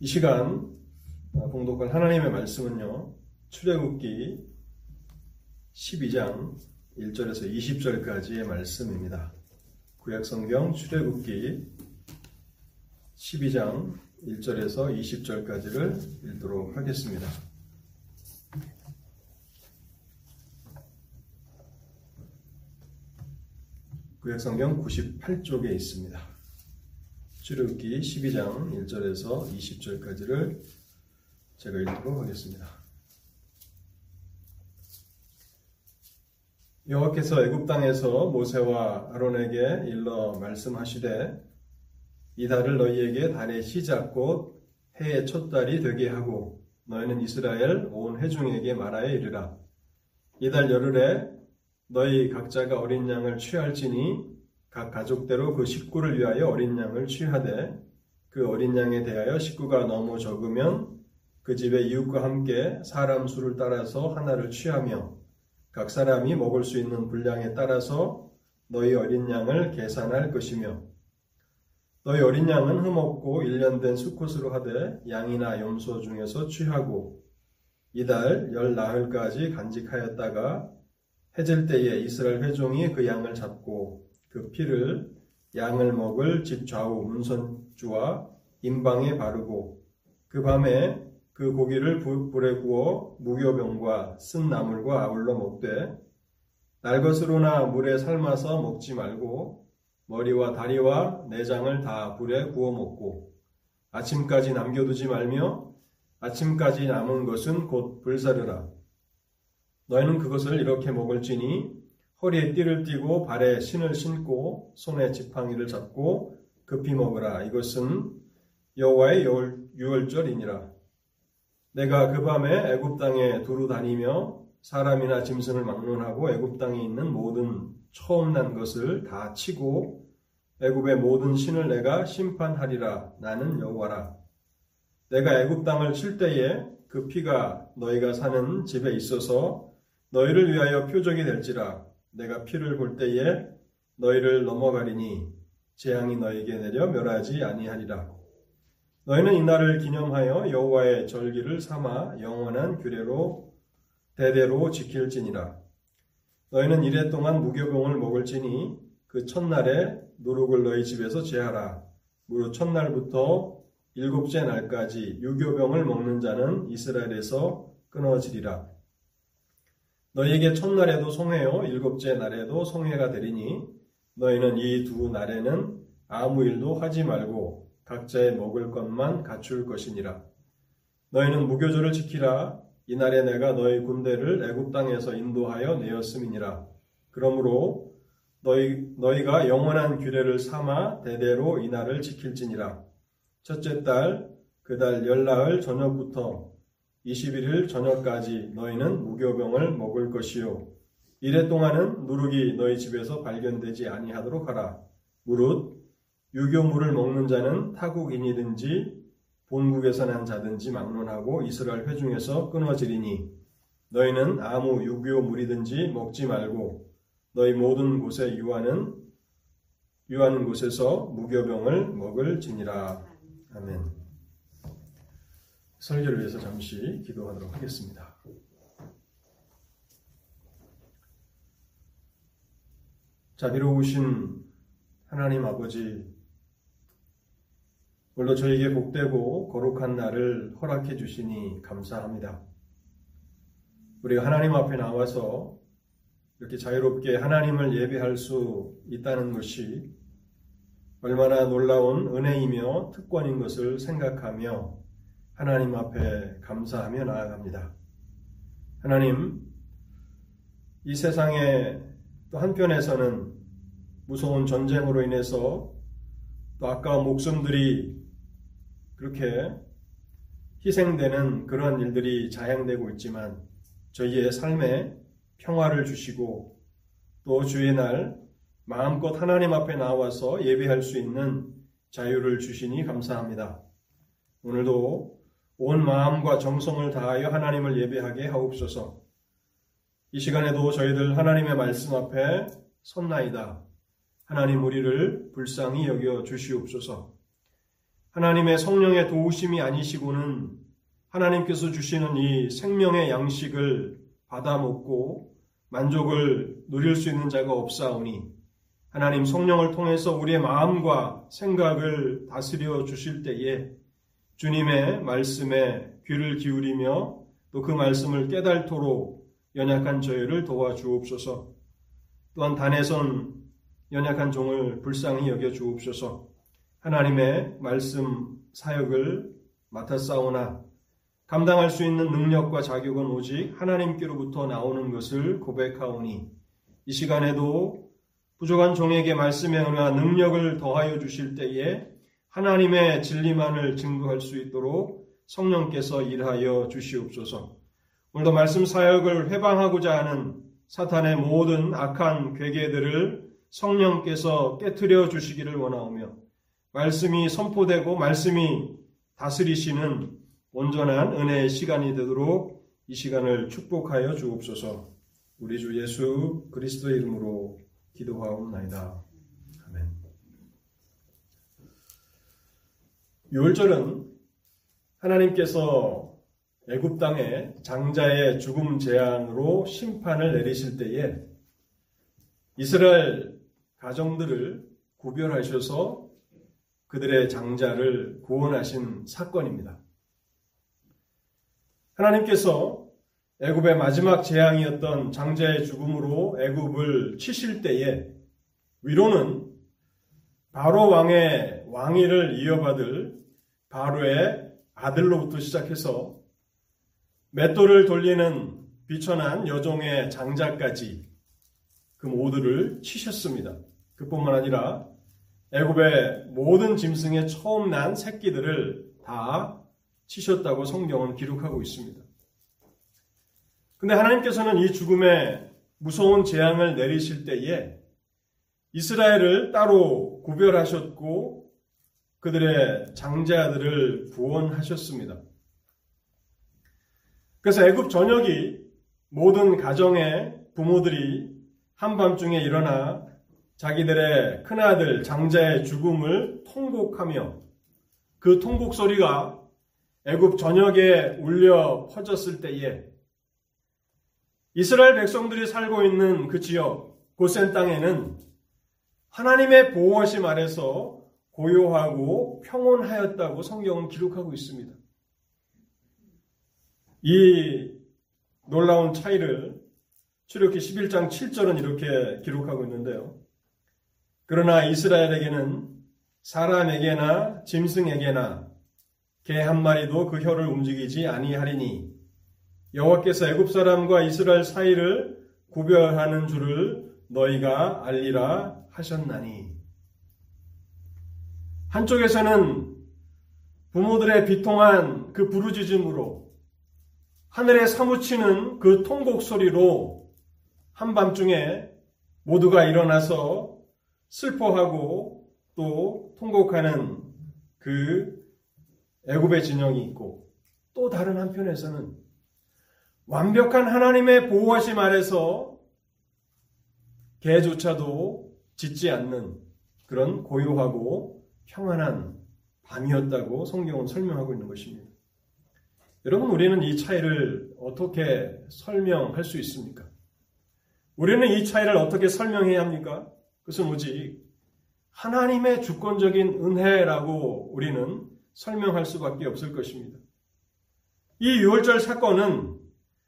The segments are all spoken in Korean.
이 시간 봉독할 하나님의 말씀은요. 출애굽기 12장 1절에서 20절까지의 말씀입니다. 구약성경 출애굽기 12장 1절에서 20절까지를 읽도록 하겠습니다. 구약성경 98쪽에 있습니다. 출애굽기 12장 1절에서 20절까지를 제가 읽도록 하겠습니다. 여호와께서 애굽 땅에서 모세와 아론에게 일러 말씀하시되 이 달을 너희에게 달의 시작 곧 해의 첫 달이 되게 하고 너희는 이스라엘 온 회중에게 말하여 이르라 이달 열흘에 너희 각자가 어린 양을 취할지니 각 가족대로 그 식구를 위하여 어린 양을 취하되 그 어린 양에 대하여 식구가 너무 적으면 그 집의 이웃과 함께 사람 수를 따라서 하나를 취하며 각 사람이 먹을 수 있는 분량에 따라서 너희 어린 양을 계산할 것이며 너희 어린 양은 흠없고 일년된 수컷으로 하되 양이나 염소 중에서 취하고 이달 열 나흘까지 간직하였다가 해질 때에 이스라엘 회종이 그 양을 잡고 그 피를 양을 먹을 집 좌우 문선주와 임방에 바르고 그 밤에 그 고기를 불에 구워 무교병과 쓴 나물과 아울러 먹되 날것으로나 물에 삶아서 먹지 말고 머리와 다리와 내장을 다 불에 구워 먹고 아침까지 남겨두지 말며 아침까지 남은 것은 곧 불사르라. 너희는 그것을 이렇게 먹을지니 허리에 띠를 띠고 발에 신을 신고 손에 지팡이를 잡고 급히 먹으라. 이것은 여호와의 유월절이니라. 내가 그 밤에 애굽 땅에 두루 다니며 사람이나 짐승을 막론하고 애굽 땅에 있는 모든 처음 난 것을 다 치고 애굽의 모든 신을 내가 심판하리라 나는 여호와라 내가 애굽 땅을 칠 때에 그 피가 너희가 사는 집에 있어서 너희를 위하여 표적이 될지라 내가 피를 볼 때에 너희를 넘어가리니 재앙이 너희에게 내려 멸하지 아니하리라 너희는 이날을 기념하여 여호와의 절기를 삼아 영원한 규례로 대대로 지킬지니라. 너희는 이래 동안 무교병을 먹을지니 그 첫날에 누룩을 너희 집에서 제하라. 무릇 첫날부터 일곱째 날까지 유교병을 먹는 자는 이스라엘에서 끊어지리라. 너희에게 첫날에도 송해요 일곱째 날에도 송해가 되리니 너희는 이 두 날에는 아무 일도 하지 말고 각자의 먹을 것만 갖출 것이니라. 너희는 무교절을 지키라. 이날에 내가 너희 군대를 애굽 땅에서 인도하여 내었음이니라. 그러므로 너희 너희가 영원한 규례를 삼아 대대로 이날을 지킬지니라. 첫째 달 그달 열나흘 저녁부터 21일 저녁까지 너희는 무교병을 먹을 것이요 이래 동안은 누룩이 너희 집에서 발견되지 아니하도록 하라. 무릇 유교물을 먹는 자는 타국인이든지 본국에서 난 자든지 막론하고 이스라엘 회중에서 끊어지리니 너희는 아무 유교물이든지 먹지 말고 너희 모든 곳에 유하는 유하는 곳에서 무교병을 먹을지니라. 아멘. 설교를 위해서 잠시 기도하도록 하겠습니다. 자비로우신 하나님 아버지 물론 저에게 복되고 거룩한 날을 허락해 주시니 감사합니다. 우리가 하나님 앞에 나와서 이렇게 자유롭게 하나님을 예배할 수 있다는 것이 얼마나 놀라운 은혜이며 특권인 것을 생각하며 하나님 앞에 감사하며 나아갑니다. 하나님, 이 세상에 또 한편에서는 무서운 전쟁으로 인해서 또 아까운 목숨들이 그렇게 희생되는 그런 일들이 자행되고 있지만 저희의 삶에 평화를 주시고 또 주의 날 마음껏 하나님 앞에 나와서 예배할 수 있는 자유를 주시니 감사합니다. 오늘도 온 마음과 정성을 다하여 하나님을 예배하게 하옵소서. 이 시간에도 저희들 하나님의 말씀 앞에 섰나이다. 하나님 우리를 불쌍히 여겨 주시옵소서. 하나님의 성령의 도우심이 아니시고는 하나님께서 주시는 이 생명의 양식을 받아 먹고 만족을 누릴 수 있는 자가 없사오니 하나님 성령을 통해서 우리의 마음과 생각을 다스려 주실 때에 주님의 말씀에 귀를 기울이며 또 그 말씀을 깨달도록 연약한 저희를 도와주옵소서. 또한 단에선 연약한 종을 불쌍히 여겨 주옵소서. 하나님의 말씀 사역을 맡아 싸우나 감당할 수 있는 능력과 자격은 오직 하나님께로부터 나오는 것을 고백하오니 이 시간에도 부족한 종에게 말씀의 은혜와 능력을 더하여 주실 때에 하나님의 진리만을 증거할 수 있도록 성령께서 일하여 주시옵소서. 오늘도 말씀 사역을 회방하고자 하는 사탄의 모든 악한 괴계들을 성령께서 깨뜨려 주시기를 원하오며 말씀이 선포되고 말씀이 다스리시는 온전한 은혜의 시간이 되도록 이 시간을 축복하여 주옵소서. 우리 주 예수 그리스도의 이름으로 기도하옵나이다. 아멘. 6월절은 하나님께서 애굽 땅에 장자의 죽음 재앙으로 심판을 내리실 때에 이스라엘 가정들을 구별하셔서 그들의 장자를 구원하신 사건입니다. 하나님께서 애굽의 마지막 재앙이었던 장자의 죽음으로 애굽을 치실 때에 위로는 바로 왕의 왕위를 이어받을 바로의 아들로부터 시작해서 맷돌을 돌리는 비천한 여종의 장자까지 그 모두를 치셨습니다. 그뿐만 아니라 애굽의 모든 짐승의 처음 난 새끼들을 다 치셨다고 성경은 기록하고 있습니다. 근데 하나님께서는 이 죽음의 무서운 재앙을 내리실 때에 이스라엘을 따로 구별하셨고 그들의 장자들을 구원하셨습니다. 그래서 애굽 전역이 모든 가정의 부모들이 한밤중에 일어나 자기들의 큰아들 장자의 죽음을 통곡하며 그 통곡 소리가 애굽 전역에 울려 퍼졌을 때에 이스라엘 백성들이 살고 있는 그 지역 고센 땅에는 하나님의 보호하심 아래서 고요하고 평온하였다고 성경은 기록하고 있습니다. 이 놀라운 차이를 출애굽기 11장 7절은 이렇게 기록하고 있는데요. 그러나 이스라엘에게는 사람에게나 짐승에게나 개 한 마리도 그 혀를 움직이지 아니하리니 여호와께서 애굽 사람과 이스라엘 사이를 구별하는 줄을 너희가 알리라 하셨나니 한쪽에서는 부모들의 비통한 그 부르짖음으로 하늘에 사무치는 그 통곡 소리로 한밤중에 모두가 일어나서 슬퍼하고 또 통곡하는 그 애굽의 진영이 있고 또 다른 한편에서는 완벽한 하나님의 보호하심 아래서 개조차도 짖지 않는 그런 고요하고 평안한 밤이었다고 성경은 설명하고 있는 것입니다. 여러분, 우리는 이 차이를 어떻게 설명할 수 있습니까? 우리는 이 차이를 어떻게 설명해야 합니까? 그것은 오직 하나님의 주권적인 은혜라고 우리는 설명할 수밖에 없을 것입니다. 이 6월절 사건은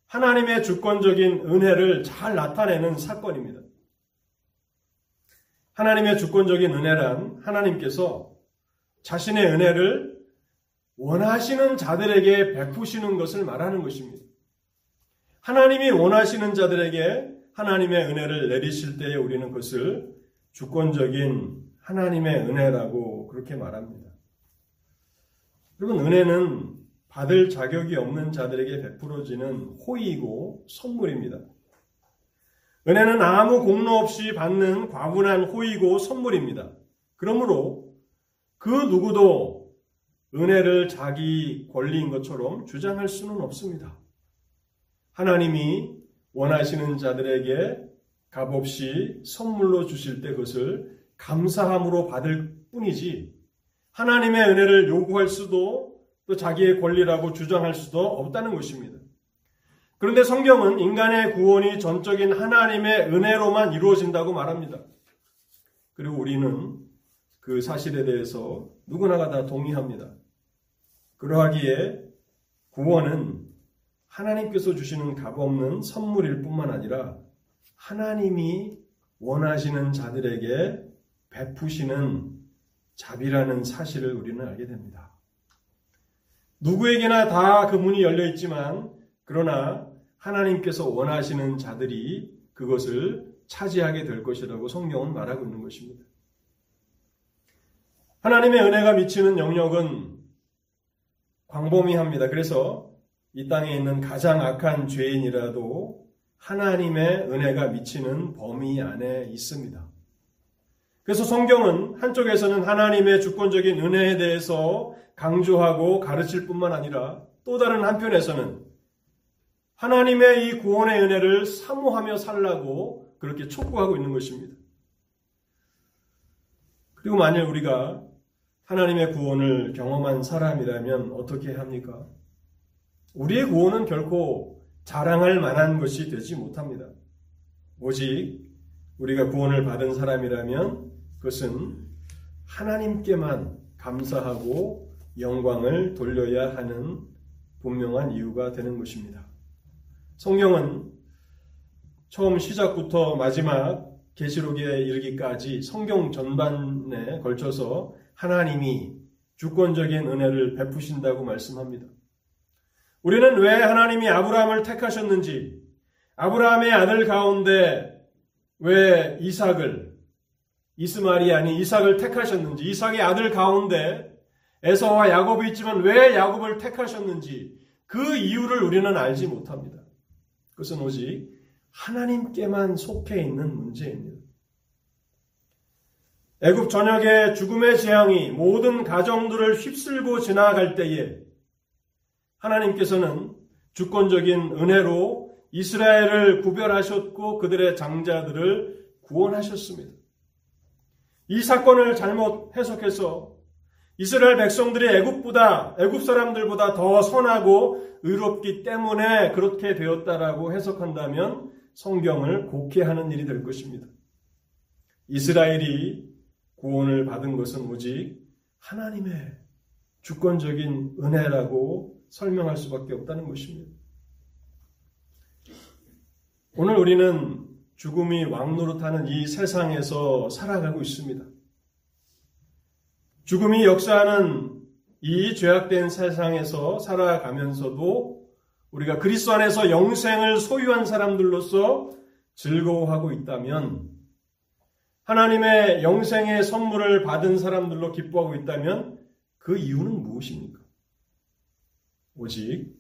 하나님의 주권적인 은혜를 잘 나타내는 사건입니다. 하나님의 주권적인 은혜란 하나님께서 자신의 은혜를 원하시는 자들에게 베푸시는 것을 말하는 것입니다. 하나님이 원하시는 자들에게 하나님의 은혜를 내리실 때에 우리는 그것을 주권적인 하나님의 은혜라고 그렇게 말합니다. 여러분, 은혜는 받을 자격이 없는 자들에게 베풀어지는 호의이고 선물입니다. 은혜는 아무 공로 없이 받는 과분한 호의고 선물입니다. 그러므로 그 누구도 은혜를 자기 권리인 것처럼 주장할 수는 없습니다. 하나님이 원하시는 자들에게 값없이 선물로 주실 때 그것을 감사함으로 받을 뿐이지 하나님의 은혜를 요구할 수도 또 자기의 권리라고 주장할 수도 없다는 것입니다. 그런데 성경은 인간의 구원이 전적인 하나님의 은혜로만 이루어진다고 말합니다. 그리고 우리는 그 사실에 대해서 누구나가 다 동의합니다. 그러하기에 구원은 하나님께서 주시는 값없는 선물일 뿐만 아니라 하나님이 원하시는 자들에게 베푸시는 자비라는 사실을 우리는 알게 됩니다. 누구에게나 다 그 문이 열려 있지만 그러나 하나님께서 원하시는 자들이 그것을 차지하게 될 것이라고 성경은 말하고 있는 것입니다. 하나님의 은혜가 미치는 영역은 광범위합니다. 그래서 이 땅에 있는 가장 악한 죄인이라도 하나님의 은혜가 미치는 범위 안에 있습니다. 그래서 성경은 한쪽에서는 하나님의 주권적인 은혜에 대해서 강조하고 가르칠 뿐만 아니라 또 다른 한편에서는 하나님의 이 구원의 은혜를 사모하며 살라고 그렇게 촉구하고 있는 것입니다. 그리고 만일 우리가 하나님의 구원을 경험한 사람이라면 어떻게 합니까? 우리의 구원은 결코 자랑할 만한 것이 되지 못합니다. 오직 우리가 구원을 받은 사람이라면 그것은 하나님께만 감사하고 영광을 돌려야 하는 분명한 이유가 되는 것입니다. 성경은 처음 시작부터 마지막 계시록에 이르기까지 성경 전반에 걸쳐서 하나님이 주권적인 은혜를 베푸신다고 말씀합니다. 우리는 왜 하나님이 아브라함을 택하셨는지, 아브라함의 아들 가운데 왜 이삭을, 이스마엘이 아닌 이삭을 택하셨는지, 이삭의 아들 가운데 에서와 야곱이 있지만 왜 야곱을 택하셨는지 그 이유를 우리는 알지 못합니다. 그것은 오직 하나님께만 속해 있는 문제입니다. 애굽 전역의 죽음의 재앙이 모든 가정들을 휩쓸고 지나갈 때에 하나님께서는 주권적인 은혜로 이스라엘을 구별하셨고 그들의 장자들을 구원하셨습니다. 이 사건을 잘못 해석해서 이스라엘 백성들이 애굽보다 애굽 사람들보다 더 선하고 의롭기 때문에 그렇게 되었다라고 해석한다면 성경을 곡해 하는 일이 될 것입니다. 이스라엘이 구원을 받은 것은 오직 하나님의 주권적인 은혜라고 설명할 수밖에 없다는 것입니다. 오늘 우리는 죽음이 왕노릇하는 이 세상에서 살아가고 있습니다. 죽음이 역사하는 이 죄악된 세상에서 살아가면서도 우리가 그리스도 안에서 영생을 소유한 사람들로서 즐거워하고 있다면 하나님의 영생의 선물을 받은 사람들로 기뻐하고 있다면 그 이유는 무엇입니까? 오직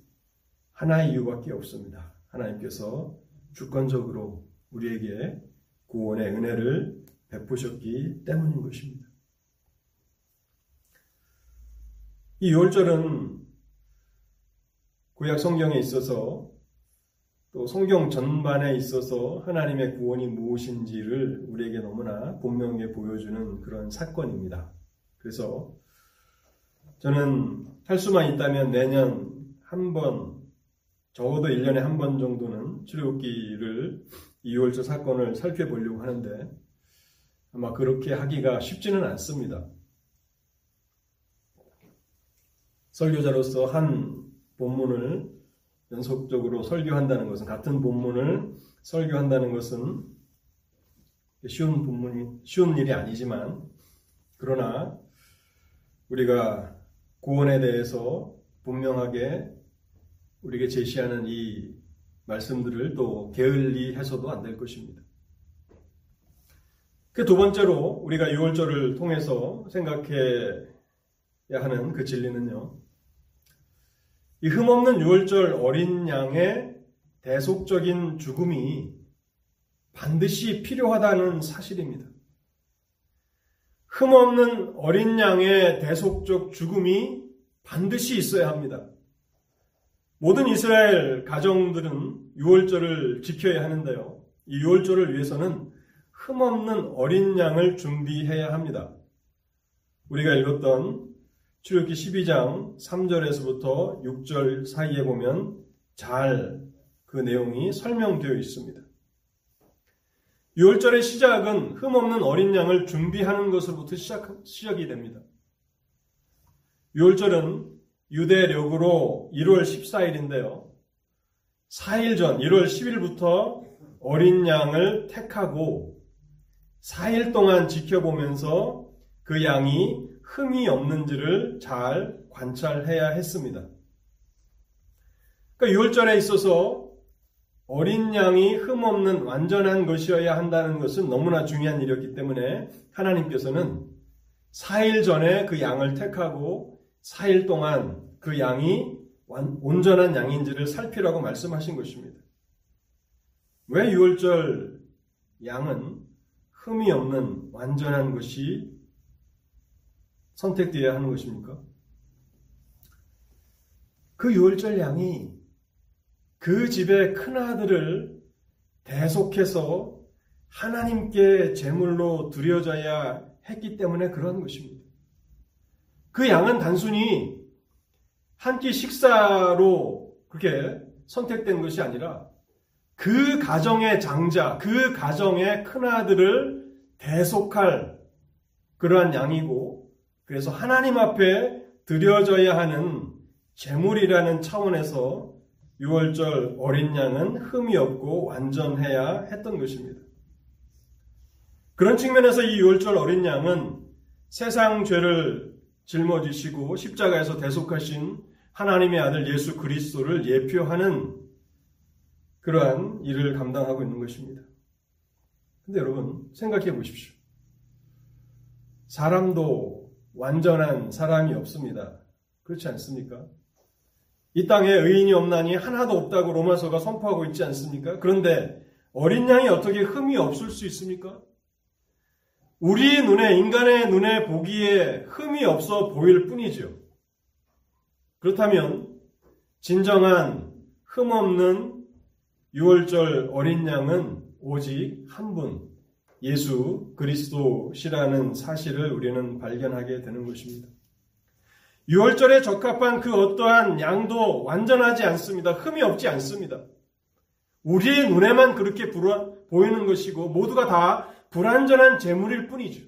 하나의 이유밖에 없습니다. 하나님께서 주권적으로 우리에게 구원의 은혜를 베푸셨기 때문인 것입니다. 이 6월절은 구약 성경에 있어서 또 성경 전반에 있어서 하나님의 구원이 무엇인지를 우리에게 너무나 분명하게 보여주는 그런 사건입니다. 그래서 저는 할 수만 있다면 내년 한 번, 적어도 1년에 한 번 정도는 출애굽기를 2월절 사건을 살펴보려고 하는데 아마 그렇게 하기가 쉽지는 않습니다. 설교자로서 한 본문을 연속적으로 설교한다는 것은 같은 본문을 설교한다는 것은 쉬운 본문이 쉬운 일이 아니지만 그러나 우리가 구원에 대해서 분명하게 우리에게 제시하는 이 말씀들을 또 게을리 해서도 안 될 것입니다. 그 두 번째로 우리가 6월절을 통해서 생각해야 하는 그 진리는요. 이 흠없는 유월절 어린 양의 대속적인 죽음이 반드시 필요하다는 사실입니다. 흠없는 어린 양의 대속적 죽음이 반드시 있어야 합니다. 모든 이스라엘 가정들은 유월절을 지켜야 하는데요. 이 유월절을 위해서는 흠없는 어린 양을 준비해야 합니다. 우리가 읽었던 출애굽기 12장 3절에서부터 6절 사이에 보면 잘 그 내용이 설명되어 있습니다. 6월절의 시작은 흠없는 어린 양을 준비하는 것으로부터 시작, 시작이 됩니다. 6월절은 유대력으로 1월 14일인데요. 4일 전 1월 10일부터 어린 양을 택하고 4일 동안 지켜보면서 그 양이 흠이 없는지를 잘 관찰해야 했습니다. 그러니까 6월절에 있어서 어린 양이 흠 없는 완전한 것이어야 한다는 것은 너무나 중요한 일이었기 때문에 하나님께서는 4일 전에 그 양을 택하고 4일 동안 그 양이 온전한 양인지를 살피라고 말씀하신 것입니다. 왜 6월절 양은 흠이 없는 완전한 것이 선택되어야 하는 것입니까? 그 6월절 양이 그 집의 큰아들을 대속해서 하나님께 제물로 드려져야 했기 때문에 그런 것입니다. 그 양은 단순히 한 끼 식사로 그렇게 선택된 것이 아니라 그 가정의 장자, 그 가정의 큰아들을 대속할 그러한 양이고, 그래서 하나님 앞에 드려져야 하는 제물이라는 차원에서 6월절 어린 양은 흠이 없고 완전해야 했던 것입니다. 그런 측면에서 이 6월절 어린 양은 세상 죄를 짊어지시고 십자가에서 대속하신 하나님의 아들 예수 그리스도를 예표하는 그러한 일을 감당하고 있는 것입니다. 근데 여러분 생각해 보십시오. 사람도 완전한 사람이 없습니다. 그렇지 않습니까? 이 땅에 의인이 없나니 하나도 없다고 로마서가 선포하고 있지 않습니까? 그런데 어린 양이 어떻게 흠이 없을 수 있습니까? 우리 눈에, 인간의 눈에 보기에 흠이 없어 보일 뿐이죠. 그렇다면, 진정한 흠 없는 6월절 어린 양은 오직 한 분, 예수 그리스도시라는 사실을 우리는 발견하게 되는 것입니다. 6월절에 적합한 그 어떠한 양도 완전하지 않습니다. 흠이 없지 않습니다. 우리의 눈에만 그렇게 불안, 보이는 것이고 모두가 다 불완전한 재물일 뿐이죠.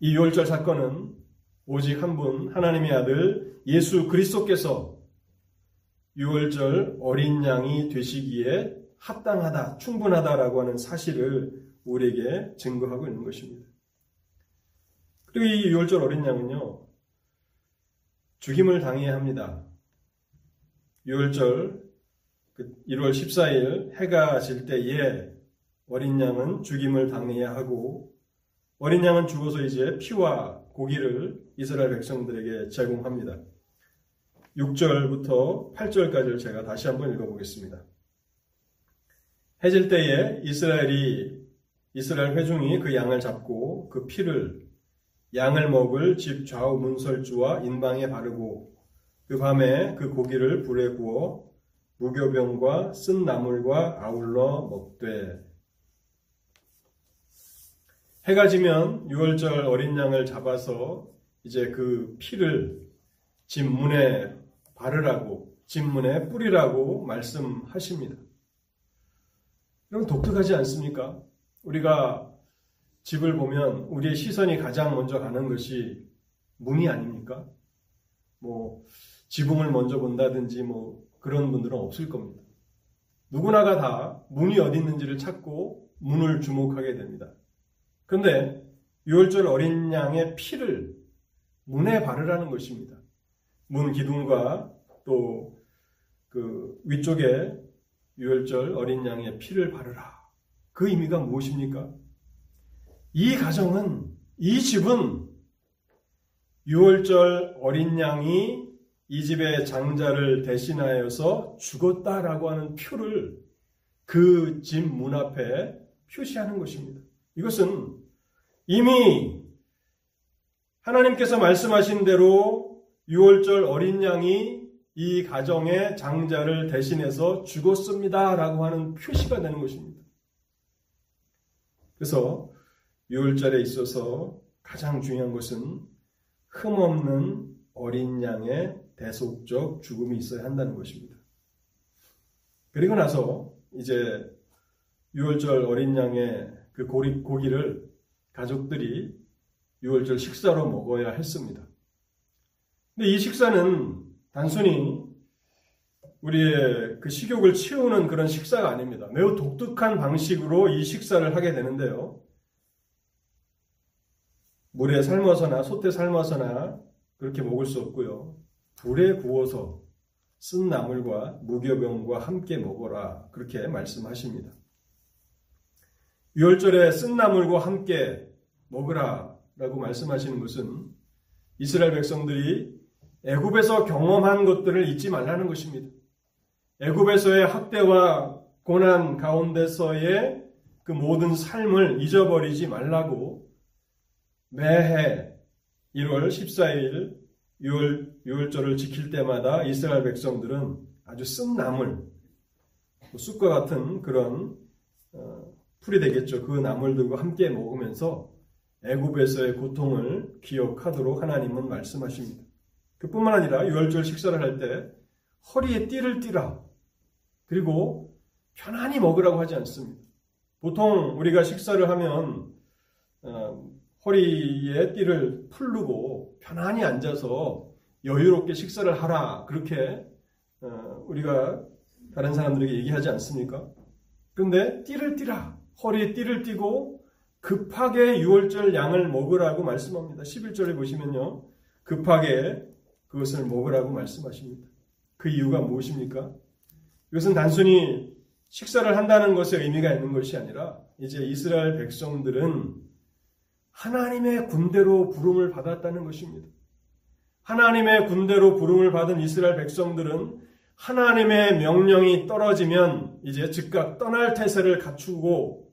이 6월절 사건은 오직 한 분 하나님의 아들 예수 그리스도께서 6월절 어린 양이 되시기에 합당하다, 충분하다라고 하는 사실을 우리에게 증거하고 있는 것입니다. 그리고 이 유월절 어린 양은요, 죽임을 당해야 합니다. 유월절 1월 그 14일 해가 질 때에 어린 양은 죽임을 당해야 하고 어린 양은 죽어서 이제 피와 고기를 이스라엘 백성들에게 제공합니다. 6절부터 8절까지를 제가 다시 한번 읽어보겠습니다. 해질 때에 이스라엘이 이스라엘 회중이 그 양을 잡고 그 피를 양을 먹을 집 좌우 문설주와 인방에 바르고 그 밤에 그 고기를 불에 구워 무교병과 쓴 나물과 아울러 먹되 해가 지면 6월절 어린 양을 잡아서 이제 그 피를 집 문에 바르라고 집 문에 뿌리라고 말씀하십니다. 이건 독특하지 않습니까? 우리가 집을 보면 우리의 시선이 가장 먼저 가는 것이 문이 아닙니까? 뭐 지붕을 먼저 본다든지 뭐 그런 분들은 없을 겁니다. 누구나가 다 문이 어디 있는지를 찾고 문을 주목하게 됩니다. 그런데 6월절 어린 양의 피를 문에 바르라는 것입니다. 문 기둥과 또 그 위쪽에 6월절 어린 양의 피를 바르라. 그 의미가 무엇입니까? 이 가정은, 이 집은 6월절 어린 양이 이 집의 장자를 대신하여서 죽었다라고 하는 표를 그 집 문 앞에 표시하는 것입니다. 이것은 이미 하나님께서 말씀하신 대로 6월절 어린 양이 이 가정의 장자를 대신해서 죽었습니다 라고 하는 표시가 되는 것입니다. 그래서 6월절에 있어서 가장 중요한 것은 흠없는 어린 양의 대속적 죽음이 있어야 한다는 것입니다. 그리고 나서 이제 6월절 어린 양의 그 고리, 고기를 가족들이 6월절 식사로 먹어야 했습니다. 근데 이 식사는 단순히 우리의 그 식욕을 채우는 그런 식사가 아닙니다. 매우 독특한 방식으로 이 식사를 하게 되는데요. 물에 삶아서나 솥에 삶아서나 그렇게 먹을 수 없고요. 불에 구워서 쓴 나물과 무교병과 함께 먹어라. 그렇게 말씀하십니다. 유월절에 쓴 나물과 함께 먹으라. 라고 말씀하시는 것은 이스라엘 백성들이 애굽에서 경험한 것들을 잊지 말라는 것입니다. 애굽에서의 학대와 고난 가운데서의 그 모든 삶을 잊어버리지 말라고 매해 1월 14일 6월, 6월절을 지킬 때마다 이스라엘 백성들은 아주 쓴 나물, 뭐 쑥과 같은 그런 어, 풀이 되겠죠. 그 나물들과 함께 먹으면서 애굽에서의 고통을 기억하도록 하나님은 말씀하십니다. 그뿐만 아니라 6월절 식사를 할 때 허리에 띠를 띠라. 그리고 편안히 먹으라고 하지 않습니다. 보통 우리가 식사를 하면 어, 허리에 띠를 풀르고 편안히 앉아서 여유롭게 식사를 하라. 그렇게 어, 우리가 다른 사람들에게 얘기하지 않습니까? 그런데 띠를 띠라. 허리에 띠를 띠고 급하게 6월절 양을 먹으라고 말씀합니다. 11절에 보시면요. 급하게 그것을 먹으라고 말씀하십니다. 그 이유가 무엇입니까? 이것은 단순히 식사를 한다는 것에 의미가 있는 것이 아니라 이제 이스라엘 백성들은 하나님의 군대로 부름을 받았다는 것입니다. 하나님의 군대로 부름을 받은 이스라엘 백성들은 하나님의 명령이 떨어지면 이제 즉각 떠날 태세를 갖추고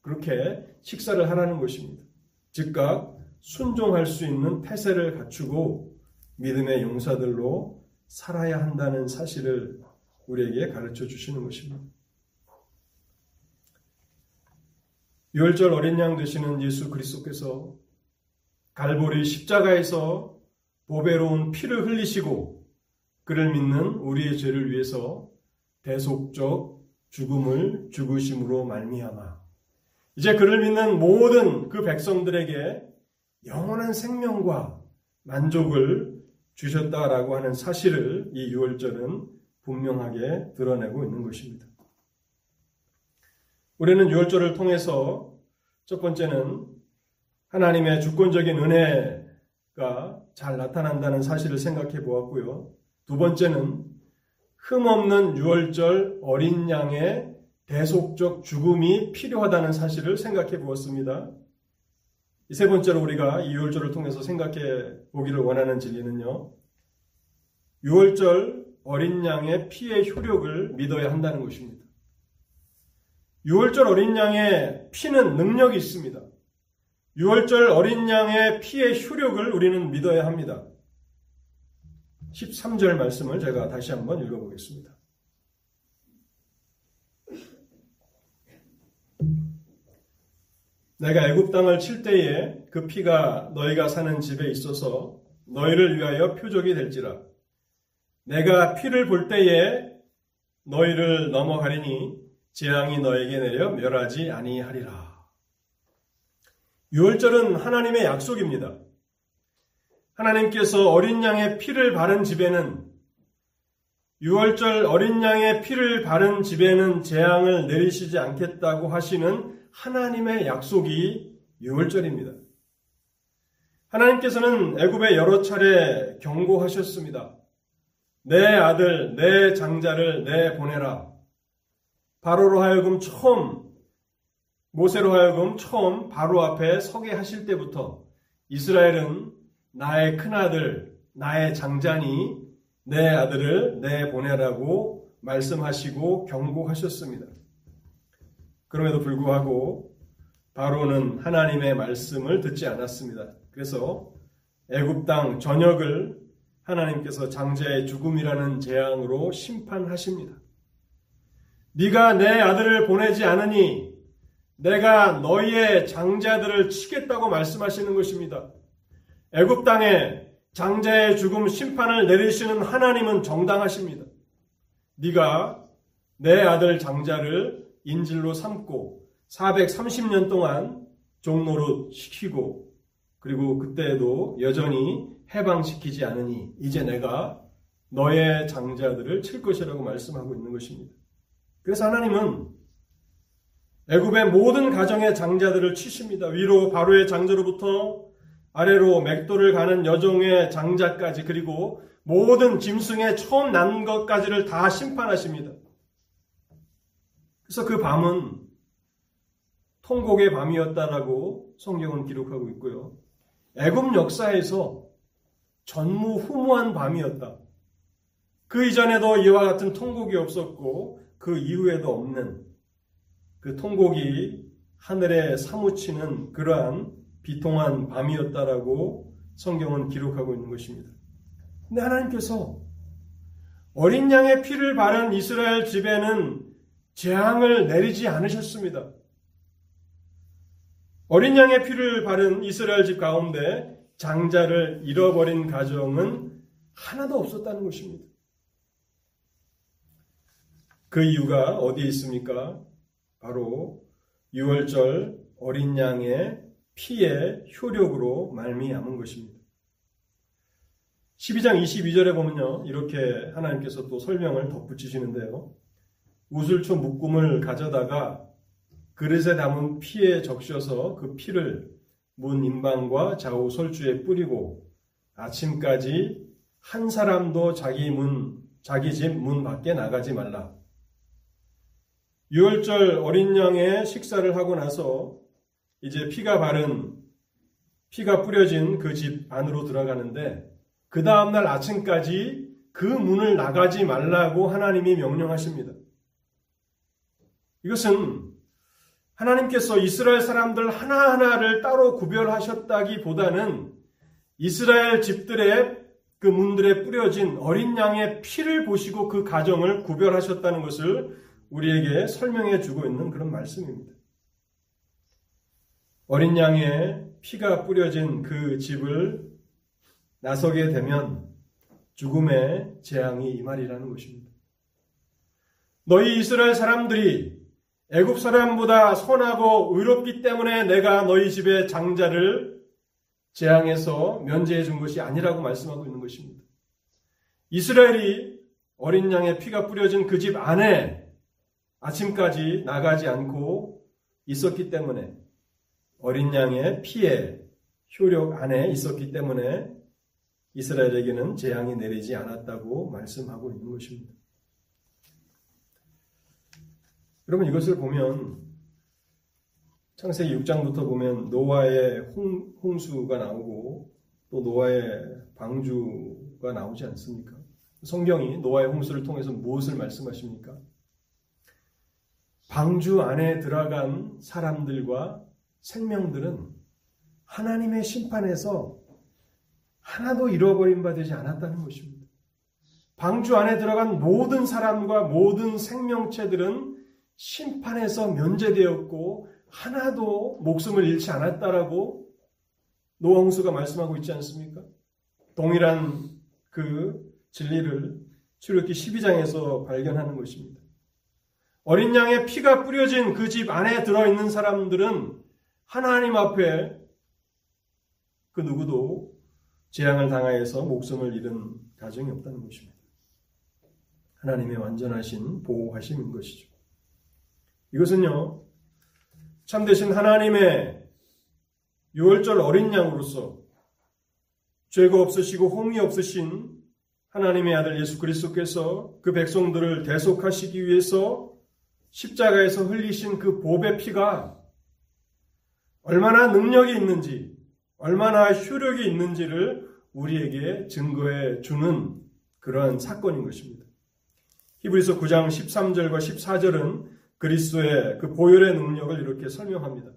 그렇게 식사를 하라는 것입니다. 즉각 순종할 수 있는 태세를 갖추고 믿음의 용사들로 살아야 한다는 사실을 우리에게 가르쳐 주시는 것입니다. 유월절 어린 양 되시는 예수 그리스도께서 갈보리 십자가에서 보배로운 피를 흘리시고 그를 믿는 우리의 죄를 위해서 대속적 죽음을 죽으심으로 말미암아 이제 그를 믿는 모든 그 백성들에게 영원한 생명과 만족을 주셨다라고 하는 사실을 이 유월절은 분명하게 드러내고 있는 것입니다. 우리는 유월절을 통해서 첫 번째는 하나님의 주권적인 은혜가 잘 나타난다는 사실을 생각해 보았고요. 두 번째는 흠없는 유월절 어린 양의 대속적 죽음이 필요하다는 사실을 생각해 보았습니다. 이세 번째로 우리가 이 유월절을 통해서 생각해 보기를 원하는 진리는요. 유월절 어린 양의 피의 효력을 믿어야 한다는 것입니다. 유월절 어린 양의 피는 능력이 있습니다. 유월절 어린 양의 피의 효력을 우리는 믿어야 합니다. 13절 말씀을 제가 다시 한번 읽어보겠습니다. 내가 애굽 땅을 칠 때에 그 피가 너희가 사는 집에 있어서 너희를 위하여 표적이 될지라. 내가 피를 볼 때에 너희를 넘어가리니 재앙이 너에게 내려 멸하지 아니하리라. 유월절은 하나님의 약속입니다. 하나님께서 어린 양의 피를 바른 집에는 유월절 어린 양의 피를 바른 집에는 재앙을 내리시지 않겠다고 하시는 하나님의 약속이 유월절입니다. 하나님께서는 애굽에 여러 차례 경고하셨습니다. 내 아들, 내 장자를 내 보내라. 바로로 하여금 처음 모세로 하여금 처음 바로 앞에 서게 하실 때부터 이스라엘은 나의 큰아들, 나의 장자니 내 아들을 내 보내라고 말씀하시고 경고하셨습니다. 그럼에도 불구하고 바로는 하나님의 말씀을 듣지 않았습니다. 그래서 애굽 땅 전역을 하나님께서 장자의 죽음이라는 재앙으로 심판하십니다. 네가 내 아들을 보내지 않으니 내가 너희의 장자들을 치겠다고 말씀하시는 것입니다. 애굽 땅에 장자의 죽음 심판을 내리시는 하나님은 정당하십니다. 네가 내 아들 장자를 인질로 삼고 430년 동안 종로로 시키고 그리고 그때에도 여전히 해방시키지 않으니 이제 내가 너의 장자들을 칠 것이라고 말씀하고 있는 것입니다. 그래서 하나님은 애굽의 모든 가정의 장자들을 치십니다. 위로 바로의 장자로부터 아래로 맥도를 가는 여종의 장자까지 그리고 모든 짐승의 처음 난 것까지를 다 심판하십니다. 그래서 그 밤은 통곡의 밤이었다라고 성경은 기록하고 있고요. 애굽 역사에서 전무후무한 밤이었다. 그 이전에도 이와 같은 통곡이 없었고 그 이후에도 없는 그 통곡이 하늘에 사무치는 그러한 비통한 밤이었다라고 성경은 기록하고 있는 것입니다. 근데 하나님께서 어린 양의 피를 바른 이스라엘 집에는 재앙을 내리지 않으셨습니다. 어린 양의 피를 바른 이스라엘 집 가운데 장자를 잃어버린 가정은 하나도 없었다는 것입니다. 그 이유가 어디에 있습니까? 바로 6월절 어린 양의 피의 효력으로 말미암은 것입니다. 12장 22절에 보면요. 이렇게 하나님께서 또 설명을 덧붙이시는데요. 우슬초 묶음을 가져다가 그릇에 담은 피에 적셔서 그 피를 문 인방과 좌우 설주에 뿌리고 아침까지 한 사람도 자기 문, 자기 집 문 밖에 나가지 말라. 6월절 어린 양의 식사를 하고 나서 이제 피가 바른 피가 뿌려진 그 집 안으로 들어가는데 그 다음날 아침까지 그 문을 나가지 말라고 하나님이 명령하십니다. 이것은 하나님께서 이스라엘 사람들 하나하나를 따로 구별하셨다기 보다는 이스라엘 집들의 그 문들에 뿌려진 어린 양의 피를 보시고 그 가정을 구별하셨다는 것을 우리에게 설명해 주고 있는 그런 말씀입니다. 어린 양의 피가 뿌려진 그 집을 나서게 되면 죽음의 재앙이 임하리라는 것입니다. 너희 이스라엘 사람들이 애굽 사람보다 선하고 의롭기 때문에 내가 너희 집의 장자를 재앙에서 면제해 준 것이 아니라고 말씀하고 있는 것입니다. 이스라엘이 어린 양의 피가 뿌려진 그 집 안에 아침까지 나가지 않고 있었기 때문에 어린 양의 피해 효력 안에 있었기 때문에 이스라엘에게는 재앙이 내리지 않았다고 말씀하고 있는 것입니다. 여러분 이것을 보면 창세기 6장부터 보면 노아의 홍, 홍수가 나오고 또 노아의 방주가 나오지 않습니까? 성경이 노아의 홍수를 통해서 무엇을 말씀하십니까? 방주 안에 들어간 사람들과 생명들은 하나님의 심판에서 하나도 잃어버림 바 되지 않았다는 것입니다. 방주 안에 들어간 모든 사람과 모든 생명체들은 심판에서 면제되었고 하나도 목숨을 잃지 않았다라고 노홍수가 말씀하고 있지 않습니까? 동일한 그 진리를 출애기 12장에서 발견하는 것입니다. 어린 양의 피가 뿌려진 그 집 안에 들어있는 사람들은 하나님 앞에 그 누구도 재앙을 당하여서 목숨을 잃은 가정이 없다는 것입니다. 하나님의 완전하신 보호하심인 것이죠. 이것은요, 참되신 하나님의 유월절 어린 양으로서 죄가 없으시고 홍이 없으신 하나님의 아들 예수 그리스도께서 그 백성들을 대속하시기 위해서 십자가에서 흘리신 그 보배 피가 얼마나 능력이 있는지, 얼마나 효력이 있는지를 우리에게 증거해 주는 그러한 사건인 것입니다. 히브리서 9장 13절과 14절은 그리스도의 그 보혈의 능력을 이렇게 설명합니다.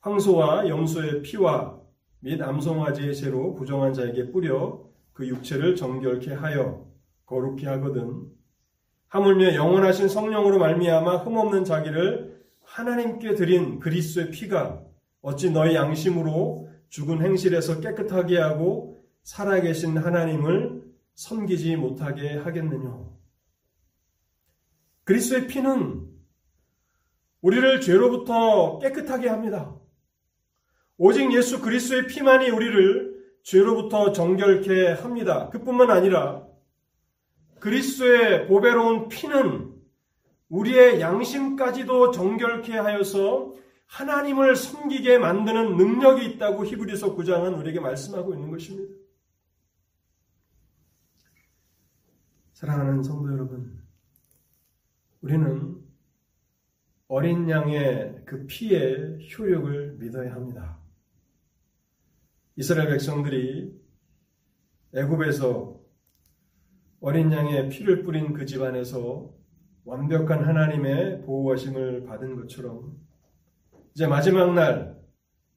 황소와 염소의 피와 및 암송아지의 죄로 부정한 자에게 뿌려 그 육체를 정결케 하여 거룩케 하거든 하물며 영원하신 성령으로 말미암아 흠없는 자기를 하나님께 드린 그리스도의 피가 어찌 너희 양심으로 죽은 행실에서 깨끗하게 하고 살아계신 하나님을 섬기지 못하게 하겠느냐? 그리스도의 피는 우리를 죄로부터 깨끗하게 합니다. 오직 예수 그리스도의 피만이 우리를 죄로부터 정결케 합니다. 그뿐만 아니라 그리스도의 보배로운 피는 우리의 양심까지도 정결케 하여서 하나님을 섬기게 만드는 능력이 있다고 히브리서 9장은 우리에게 말씀하고 있는 것입니다. 사랑하는 성도 여러분, 우리는 어린 양의 그 피의 효력을 믿어야 합니다. 이스라엘 백성들이 애굽에서 어린 양의 피를 뿌린 그 집안에서 완벽한 하나님의 보호하심을 받은 것처럼 이제 마지막 날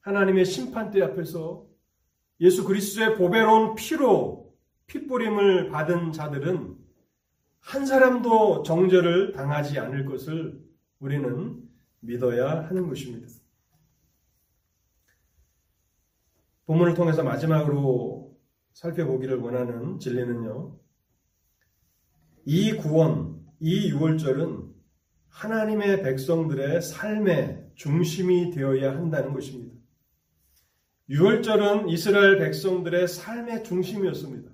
하나님의 심판대 앞에서 예수 그리스도의 보배로운 피로 피뿌림을 받은 자들은 한 사람도 정죄를 당하지 않을 것을 우리는 믿어야 하는 것입니다. 본문을 통해서 마지막으로 살펴보기를 원하는 진리는요. 이 구원, 이 유월절은 하나님의 백성들의 삶의 중심이 되어야 한다는 것입니다. 유월절은 이스라엘 백성들의 삶의 중심이었습니다.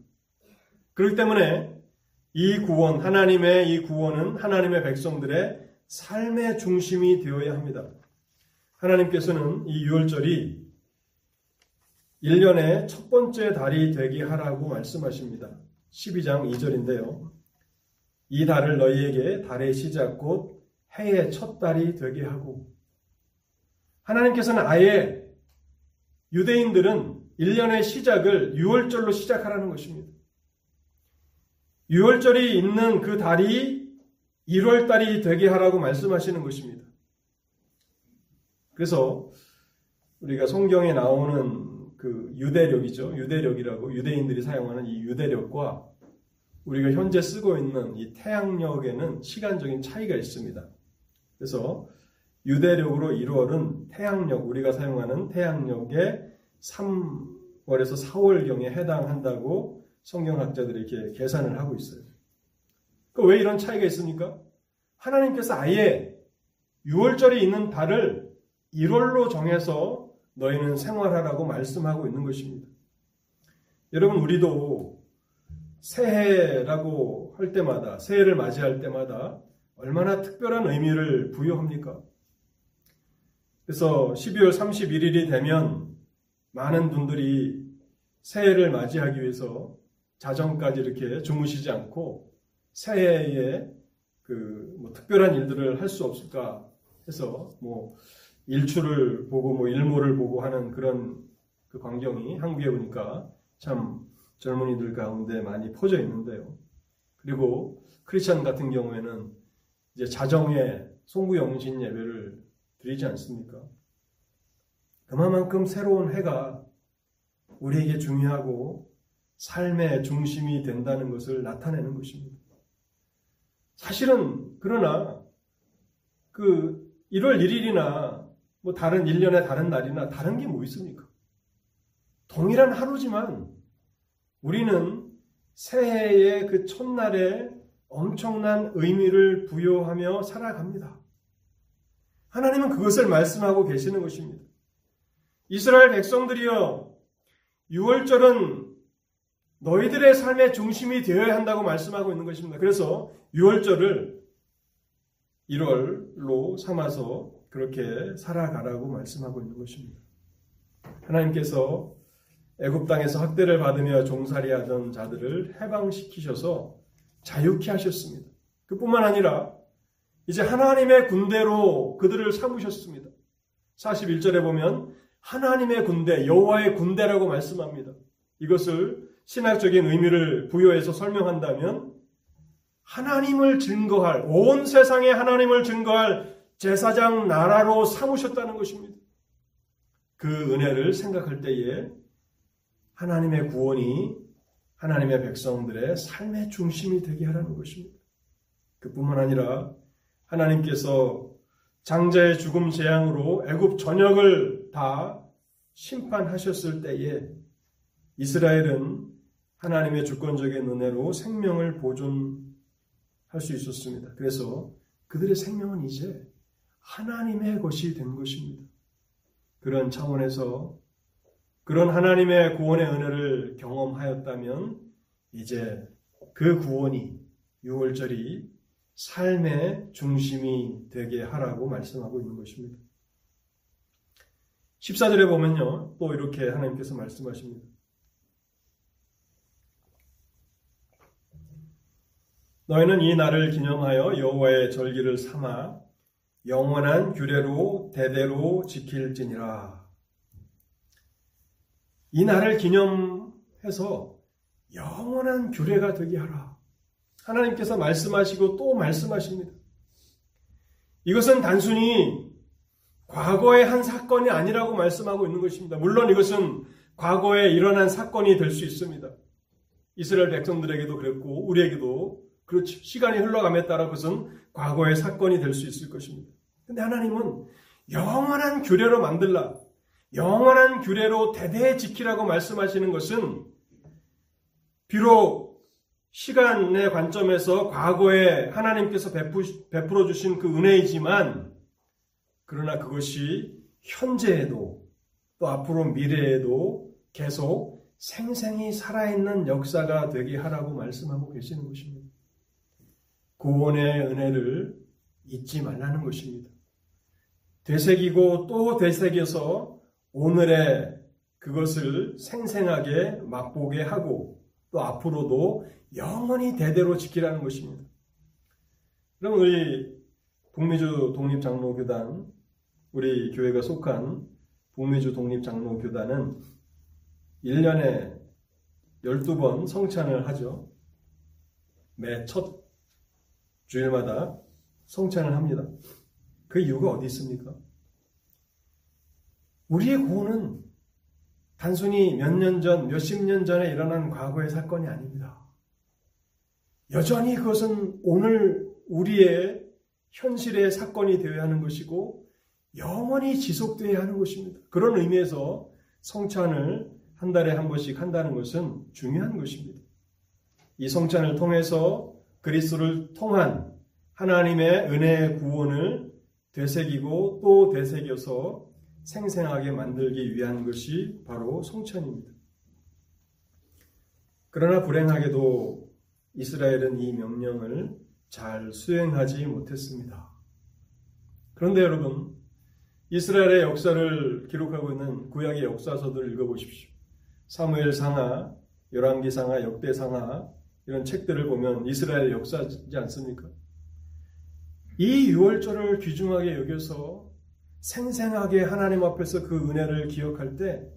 그렇기 때문에 이 구원, 하나님의 이 구원은 하나님의 백성들의 삶의 중심이 되어야 합니다. 하나님께서는 이 유월절이 1년의 첫 번째 달이 되게 하라고 말씀하십니다. 12장 2절인데요. 이 달을 너희에게 달의 시작 곧 해의 첫 달이 되게 하고 하나님께서는 아예 유대인들은 1년의 시작을 6월절로 시작하라는 것입니다. 6월절이 있는 그 달이 1월달이 되게 하라고 말씀하시는 것입니다. 그래서 우리가 성경에 나오는 그 유대력이죠. 유대력이라고 유대인들이 사용하는 이 유대력과 우리가 현재 쓰고 있는 이 태양력에는 시간적인 차이가 있습니다. 그래서 유대력으로 1월은 태양력, 우리가 사용하는 태양력의 3월에서 4월경에 해당한다고 성경학자들이 이렇게 계산을 하고 있어요. 그왜 이런 차이가 있습니까? 하나님께서 아예 6월절이 있는 달을 1월로 정해서 너희는 생활하라고 말씀하고 있는 것입니다. 여러분, 우리도 새해라고 할 때마다, 새해를 맞이할 때마다 얼마나 특별한 의미를 부여합니까? 그래서 12월 31일이 되면 많은 분들이 새해를 맞이하기 위해서 자정까지 이렇게 주무시지 않고 새해에 그 뭐 특별한 일들을 할 수 없을까 해서 뭐 일출을 보고 뭐 일몰을 보고 하는 그런 그 광경이 한국에 오니까 참 젊은이들 가운데 많이 퍼져 있는데요. 그리고 크리스천 같은 경우에는 이제 자정에 송구영신 예배를 드리지 않습니까? 그만큼 새로운 해가 우리에게 중요하고 삶의 중심이 된다는 것을 나타내는 것입니다. 사실은 그러나 그 1월 1일이나 뭐 다른 1년의 다른 날이나 다른 게 뭐 있습니까? 동일한 하루지만 우리는 새해의 그 첫날에 엄청난 의미를 부여하며 살아갑니다. 하나님은 그것을 말씀하고 계시는 것입니다. 이스라엘 백성들이여 6월절은 너희들의 삶의 중심이 되어야 한다고 말씀하고 있는 것입니다. 그래서 6월절을 1월로 삼아서 그렇게 살아가라고 말씀하고 있는 것입니다. 하나님께서 애굽 땅에서 학대를 받으며 종살이하던 자들을 해방시키셔서 자유케 하셨습니다. 그뿐만 아니라 이제 하나님의 군대로 그들을 삼으셨습니다. 41절에 보면 하나님의 군대, 여호와의 군대라고 말씀합니다. 이것을 신학적인 의미를 부여해서 설명한다면 하나님을 증거할 온 세상에 하나님을 증거할 제사장 나라로 삼으셨다는 것입니다. 그 은혜를 생각할 때에 하나님의 구원이 하나님의 백성들의 삶의 중심이 되게 하라는 것입니다. 그뿐만 아니라 하나님께서 장자의 죽음 재앙으로 애굽 전역을 다 심판하셨을 때에 이스라엘은 하나님의 주권적인 은혜로 생명을 보존할 수 있었습니다. 그래서 그들의 생명은 이제 하나님의 것이 된 것입니다. 그런 차원에서 그런 하나님의 구원의 은혜를 경험하였다면 이제 그 구원이 6월절이 삶의 중심이 되게 하라고 말씀하고 있는 것입니다. 14절에 보면요. 또 이렇게 하나님께서 말씀하십니다. 너희는 이 날을 기념하여 여호와의 절기를 삼아 영원한 규례로 대대로 지킬지니라. 이 날을 기념해서 영원한 규례가 되게 하라. 하나님께서 말씀하시고 또 말씀하십니다. 이것은 단순히 과거의 한 사건이 아니라고 말씀하고 있는 것입니다. 물론 이것은 과거에 일어난 사건이 될 수 있습니다. 이스라엘 백성들에게도 그랬고 우리에게도 그렇지 시간이 흘러감에 따라 그것은 과거의 사건이 될 수 있을 것입니다. 근데 하나님은 영원한 규례로 만들라. 영원한 규례로 대대 지키라고 말씀하시는 것은 비록 시간의 관점에서 과거에 하나님께서 베풀어 주신 그 은혜이지만 그러나 그것이 현재에도 또 앞으로 미래에도 계속 생생히 살아있는 역사가 되게 하라고 말씀하고 계시는 것입니다. 구원의 은혜를 잊지 말라는 것입니다. 되새기고 또 되새겨서 오늘의 그것을 생생하게 맛보게 하고 또 앞으로도 영원히 대대로 지키라는 것입니다. 그럼 우리 북미주 독립장로교단, 우리 교회가 속한 북미주 독립장로교단은 1년에 12번 성찬을 하죠. 매 첫 주일마다 성찬을 합니다. 그 이유가 어디 있습니까? 우리의 구원은 단순히 몇 년 전, 몇십 년 전에 일어난 과거의 사건이 아닙니다. 여전히 그것은 오늘 우리의 현실의 사건이 되어야 하는 것이고 영원히 지속되어야 하는 것입니다. 그런 의미에서 성찬을 한 달에 한 번씩 한다는 것은 중요한 것입니다. 이 성찬을 통해서 그리스도를 통한 하나님의 은혜의 구원을 되새기고 또 되새겨서 생생하게 만들기 위한 것이 바로 성찬입니다. 그러나 불행하게도 이스라엘은 이 명령을 잘 수행하지 못했습니다. 그런데 여러분, 이스라엘의 역사를 기록하고 있는 구약의 역사서들을 읽어보십시오. 사무엘 상하, 열왕기 상하, 역대 상하 이런 책들을 보면 이스라엘 역사지 않습니까? 이 유월절을 귀중하게 여겨서 생생하게 하나님 앞에서 그 은혜를 기억할 때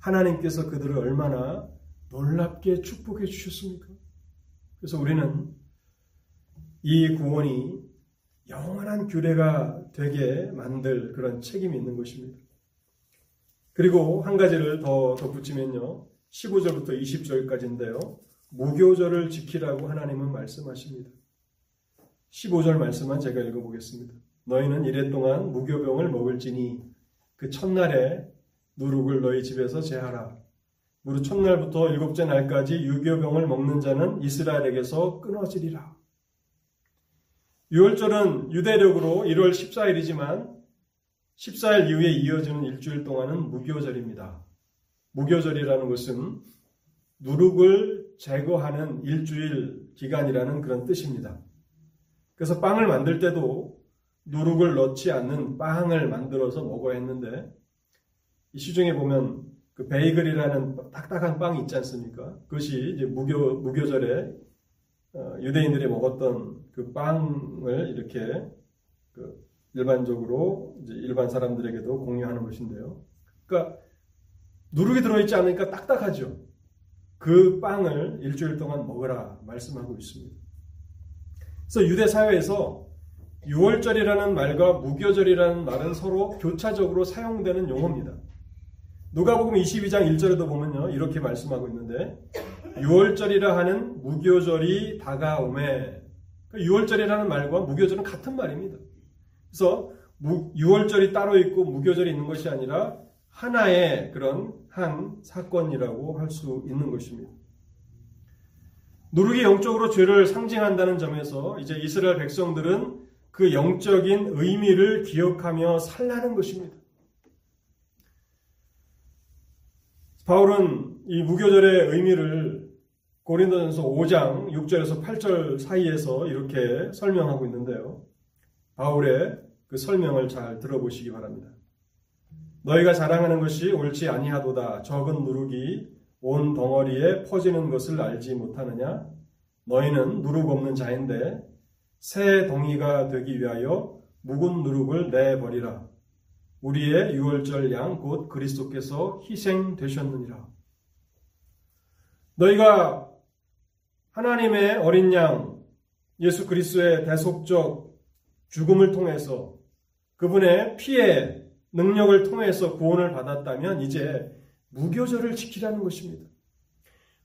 하나님께서 그들을 얼마나 놀랍게 축복해 주셨습니까? 그래서 우리는 이 구원이 영원한 규례가 되게 만들 그런 책임이 있는 것입니다. 그리고 한 가지를 더 덧붙이면요. 15절부터 20절까지인데요. 무교절을 지키라고 하나님은 말씀하십니다. 15절 말씀만 제가 읽어보겠습니다. 너희는 이래 동안 무교병을 먹을지니 그 첫날에 누룩을 너희 집에서 제하라. 무릇 첫날부터 일곱째 날까지 유교병을 먹는 자는 이스라엘에게서 끊어지리라. 유월절은 유대력으로 1월 14일이지만 14일 이후에 이어지는 일주일 동안은 무교절입니다. 무교절이라는 것은 누룩을 제거하는 일주일 기간이라는 그런 뜻입니다. 그래서 빵을 만들 때도 누룩을 넣지 않는 빵을 만들어서 먹어야 했는데 이 시중에 보면 그 베이글이라는 딱딱한 빵이 있지 않습니까? 그것이 이제 무교 무교절에 어, 유대인들이 먹었던 그 빵을 이렇게 그 일반적으로 일반 사람들에게도 공유하는 것인데요. 그러니까 누룩이 들어있지 않으니까 딱딱하죠. 그 빵을 일주일 동안 먹으라 말씀하고 있습니다. 그래서 유대 사회에서 6월절이라는 말과 무교절이라는 말은 서로 교차적으로 사용되는 용어입니다. 누가복음 22장 1절에도 보면요. 이렇게 말씀하고 있는데 6월절이라 하는 무교절이 다가오매 6월절이라는 그 말과 무교절은 같은 말입니다. 그래서 무, 유월절이 따로 있고 무교절이 있는 것이 아니라 하나의 그런 한 사건이라고 할 수 있는 것입니다. 누룩이 영적으로 죄를 상징한다는 점에서 이제 이스라엘 백성들은 그 영적인 의미를 기억하며 살라는 것입니다. 바울은 이 무교절의 의미를 고린도전서 5장 6절에서 8절 사이에서 이렇게 설명하고 있는데요. 바울의 그 설명을 잘 들어보시기 바랍니다. 너희가 자랑하는 것이 옳지 아니하도다. 적은 누룩이 온 덩어리에 퍼지는 것을 알지 못하느냐? 너희는 누룩 없는 자인데 새 덩이가 되기 위하여 묵은 누룩을 내버리라. 우리의 유월절 양 곧 그리스도께서 희생되셨느니라. 너희가 하나님의 어린 양 예수 그리스도의 대속적 죽음을 통해서 그분의 피의 능력을 통해서 구원을 받았다면 이제 무교절을 지키라는 것입니다.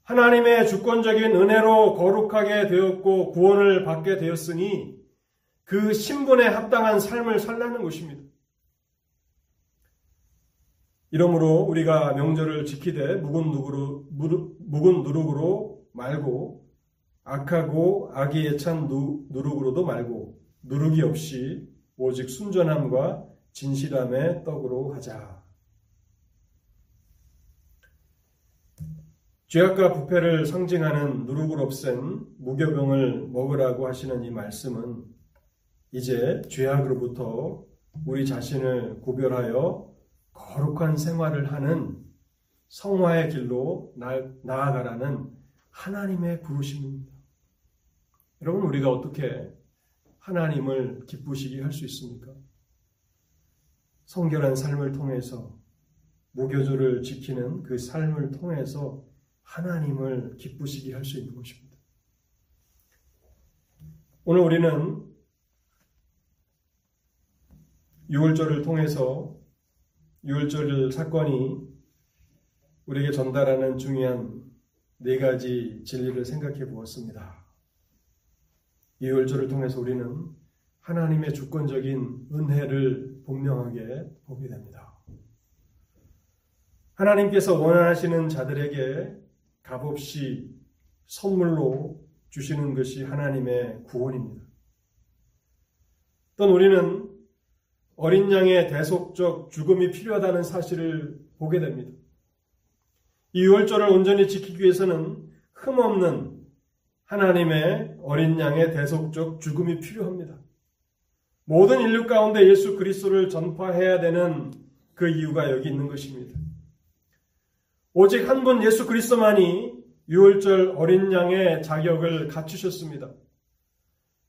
하나님의 주권적인 은혜로 거룩하게 되었고 구원을 받게 되었으니 그 신분에 합당한 삶을 살라는 것입니다. 이러므로 우리가 명절을 지키되 묵은 누룩으로, 묵은 누룩으로 말고 악하고 악의에 찬 누, 누룩으로도 말고 누룩이 없이 오직 순전함과 진실함의 떡으로 하자. 죄악과 부패를 상징하는 누룩을 없앤 무교병을 먹으라고 하시는 이 말씀은 이제 죄악으로부터 우리 자신을 구별하여 거룩한 생활을 하는 성화의 길로 나아가라는 하나님의 부르심입니다. 여러분, 우리가 어떻게 하나님을 기쁘시게 할 수 있습니까? 성결한 삶을 통해서 무교조를 지키는 그 삶을 통해서 하나님을 기쁘시게 할 수 있는 것입니다. 오늘 우리는 6월절을 통해서 6월절 사건이 우리에게 전달하는 중요한 네 가지 진리를 생각해 보았습니다. 6월절을 통해서 우리는 하나님의 주권적인 은혜를 분명하게 보게 됩니다. 하나님께서 원하시는 자들에게 값없이 선물로 주시는 것이 하나님의 구원입니다. 또는 우리는 어린 양의 대속적 죽음이 필요하다는 사실을 보게 됩니다. 이 유월절을 온전히 지키기 위해서는 흠없는 하나님의 어린 양의 대속적 죽음이 필요합니다. 모든 인류 가운데 예수 그리스도를 전파해야 되는 그 이유가 여기 있는 것입니다. 오직 한 분 예수 그리스도만이 유월절 어린 양의 자격을 갖추셨습니다.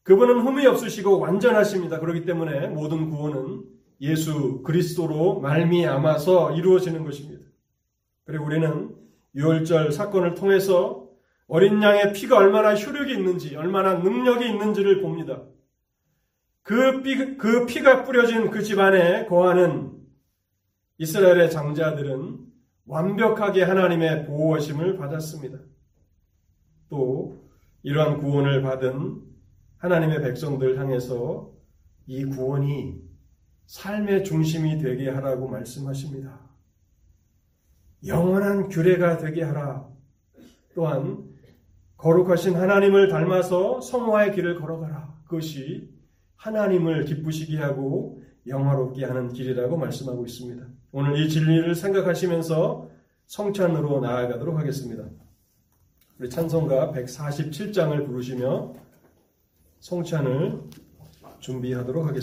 그분은 흠이 없으시고 완전하십니다. 그렇기 때문에 모든 구원은 예수 그리스도로 말미암아서 이루어지는 것입니다. 그리고 우리는 유월절 사건을 통해서 어린 양의 피가 얼마나 효력이 있는지, 얼마나 능력이 있는지를 봅니다. 그, 피, 그 피가 뿌려진 그 집안에 거하는 이스라엘의 장자들은 완벽하게 하나님의 보호하심을 받았습니다. 또 이러한 구원을 받은 하나님의 백성들 향해서 이 구원이 삶의 중심이 되게 하라고 말씀하십니다. 영원한 규례가 되게 하라. 또한 거룩하신 하나님을 닮아서 성화의 길을 걸어가라. 그것이 하나님을 기쁘시게 하고 영화롭게 하는 길이라고 말씀하고 있습니다. 오늘 이 진리를 생각하시면서 성찬으로 나아가도록 하겠습니다. 우리 찬송가 147장을 부르시며 성찬을 준비하도록 하겠습니다.